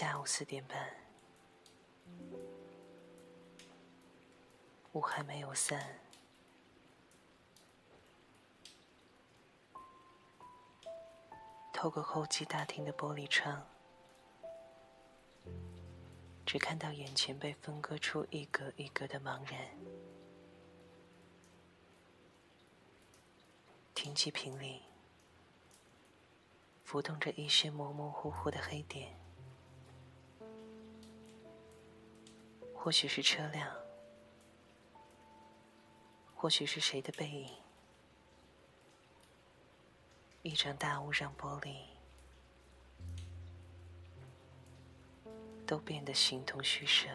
下午四点半，雾还没有散，透过候机大厅的玻璃窗，只看到眼前被分割出一格一格的茫然。停机坪里浮动着一些模模糊糊的黑点。或许是车辆，或许是谁的背影，一张大雾让玻璃都变得形同虚设。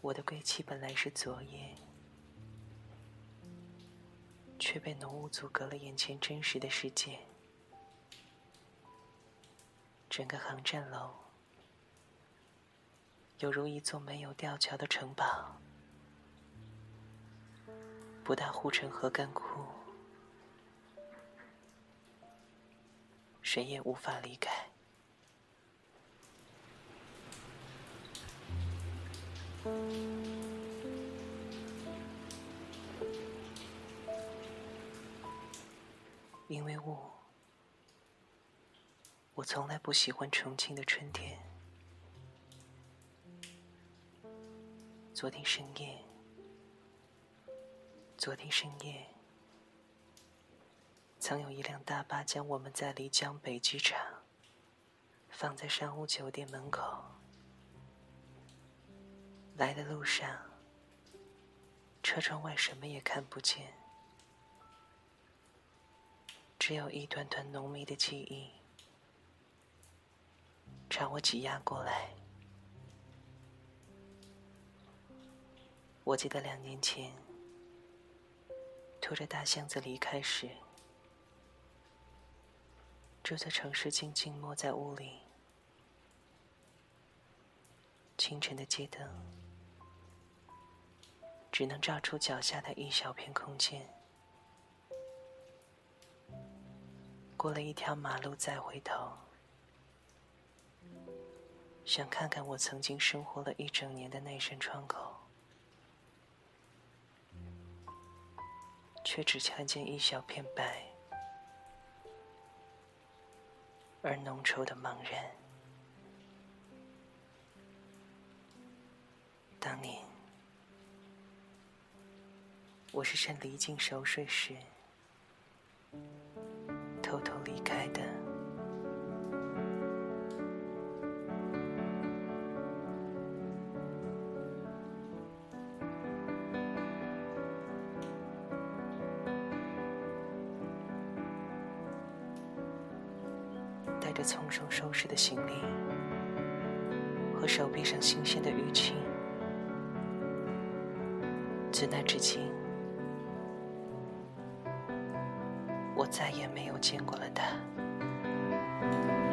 我的归期本来是昨夜。却被浓雾阻隔了眼前真实的世界。整个航站楼犹如一座没有吊桥的城堡，不大护城河干枯，谁也无法离开。因为雾，我从来不喜欢重庆的春天。昨天深夜，昨天深夜，曾有一辆大巴将我们在漓江北机场放在商务酒店门口。来的路上，车窗外什么也看不见。只有一团团浓密的记忆朝我挤压过来。我记得两年前拖着大箱子离开时，这座城市静静默在屋里。清晨的街灯只能照出脚下的一小片空间。过了一条马路，再回头，想看看我曾经生活了一整年的那扇窗口，却只看见一小片白，而浓稠的茫然。当年，我是趁离境熟睡时。偷偷离开的，带着从容收拾的行李和手臂上新鲜的淤青，自那至今。再也没有见过了他。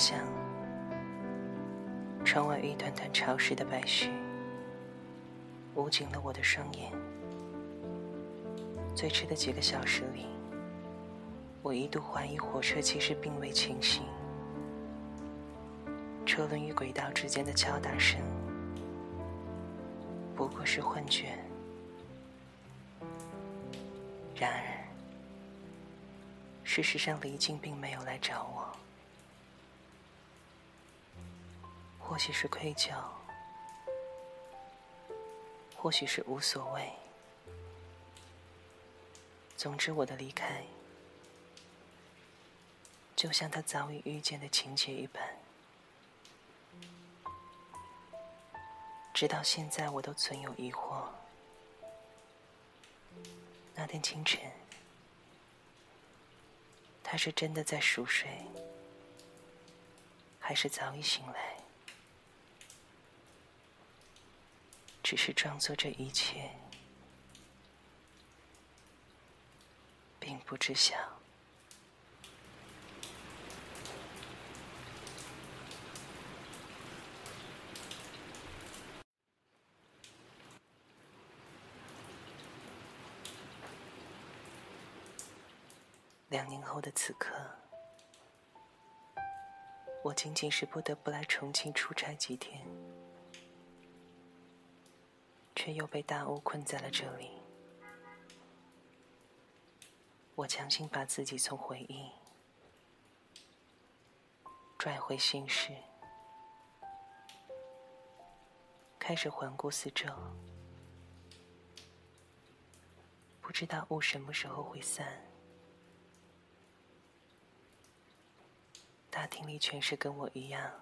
像窗外一团团潮湿的白絮，捂紧了我的双眼。最迟的几个小时里，我一度怀疑火车其实并未清醒，车轮与轨道之间的敲打声不过是幻觉。然而，事实上，离境并没有来找我。或许是愧疚，或许是无所谓。总之，我的离开就像他早已预见的情节一般。直到现在，我都存有疑惑：那天清晨，他是真的在熟睡，还是早已醒来？只是装作这一切并不知晓。两年后的此刻，我仅仅是不得不来重庆出差几天，却又被大雾困在了这里。我强行把自己从回忆拽回现实，开始环顾四周，不知道雾什么时候会散。大厅里全是跟我一样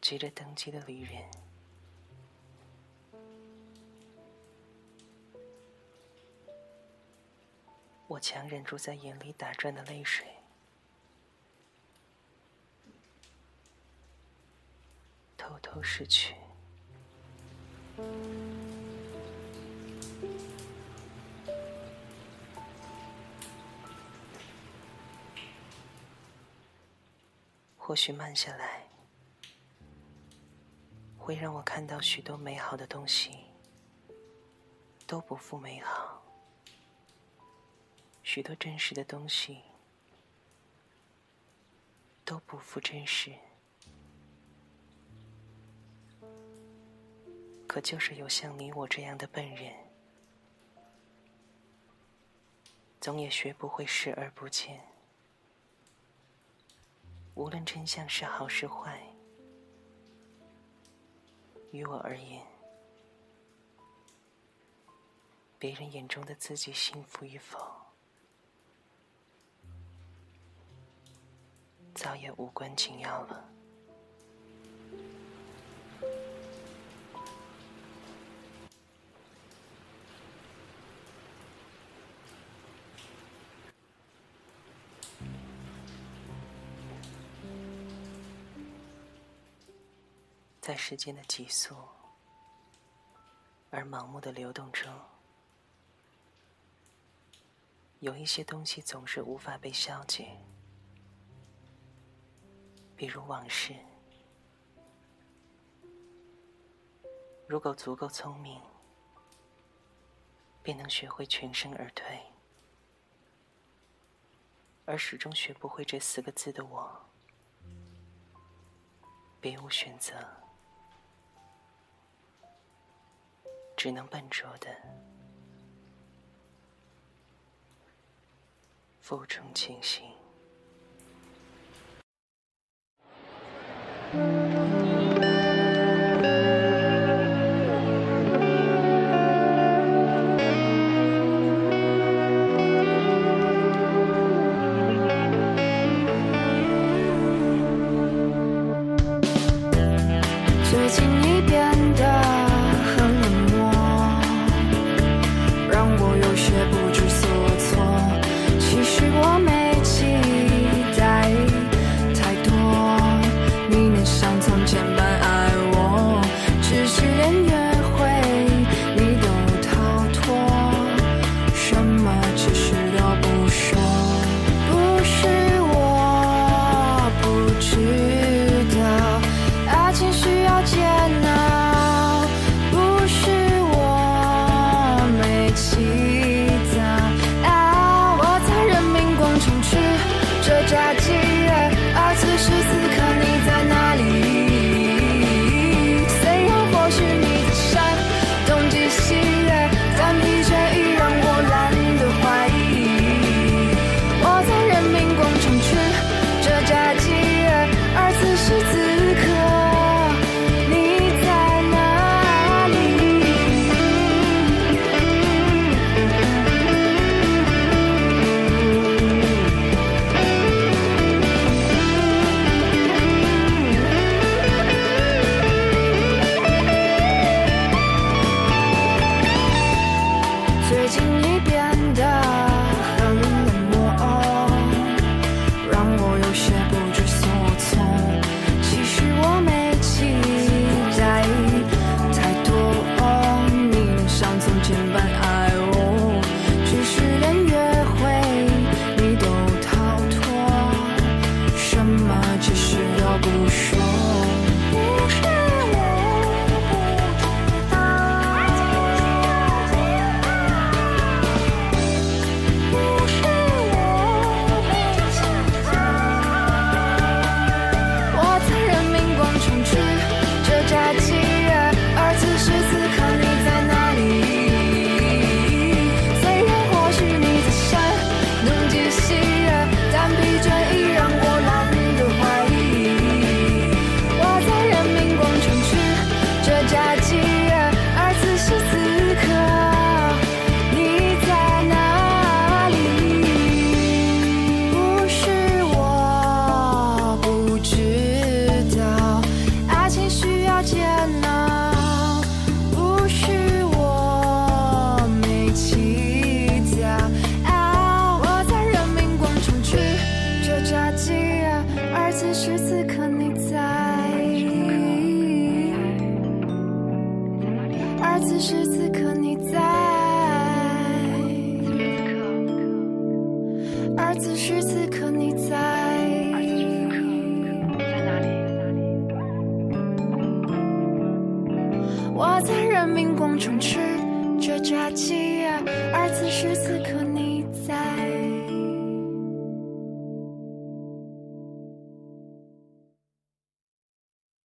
急着登机的旅人，我强忍住在眼里打转的泪水，偷偷逝去。或许慢下来，会让我看到许多美好的东西都不复美好，许多真实的东西都不复真实。可就是有像你我这样的笨人，总也学不会视而不见。无论真相是好是坏，于我而言，别人眼中的自己幸福与否，早也无关紧要了。在时间的急速而盲目的流动中，有一些东西总是无法被消解，比如往事。如果足够聪明，便能学会全身而退；而始终学不会这四个字的我，别无选择。只能笨拙的负重前行。知道，而此时此刻你在哪里？我在人民广场吃着炸鸡，而此时此刻。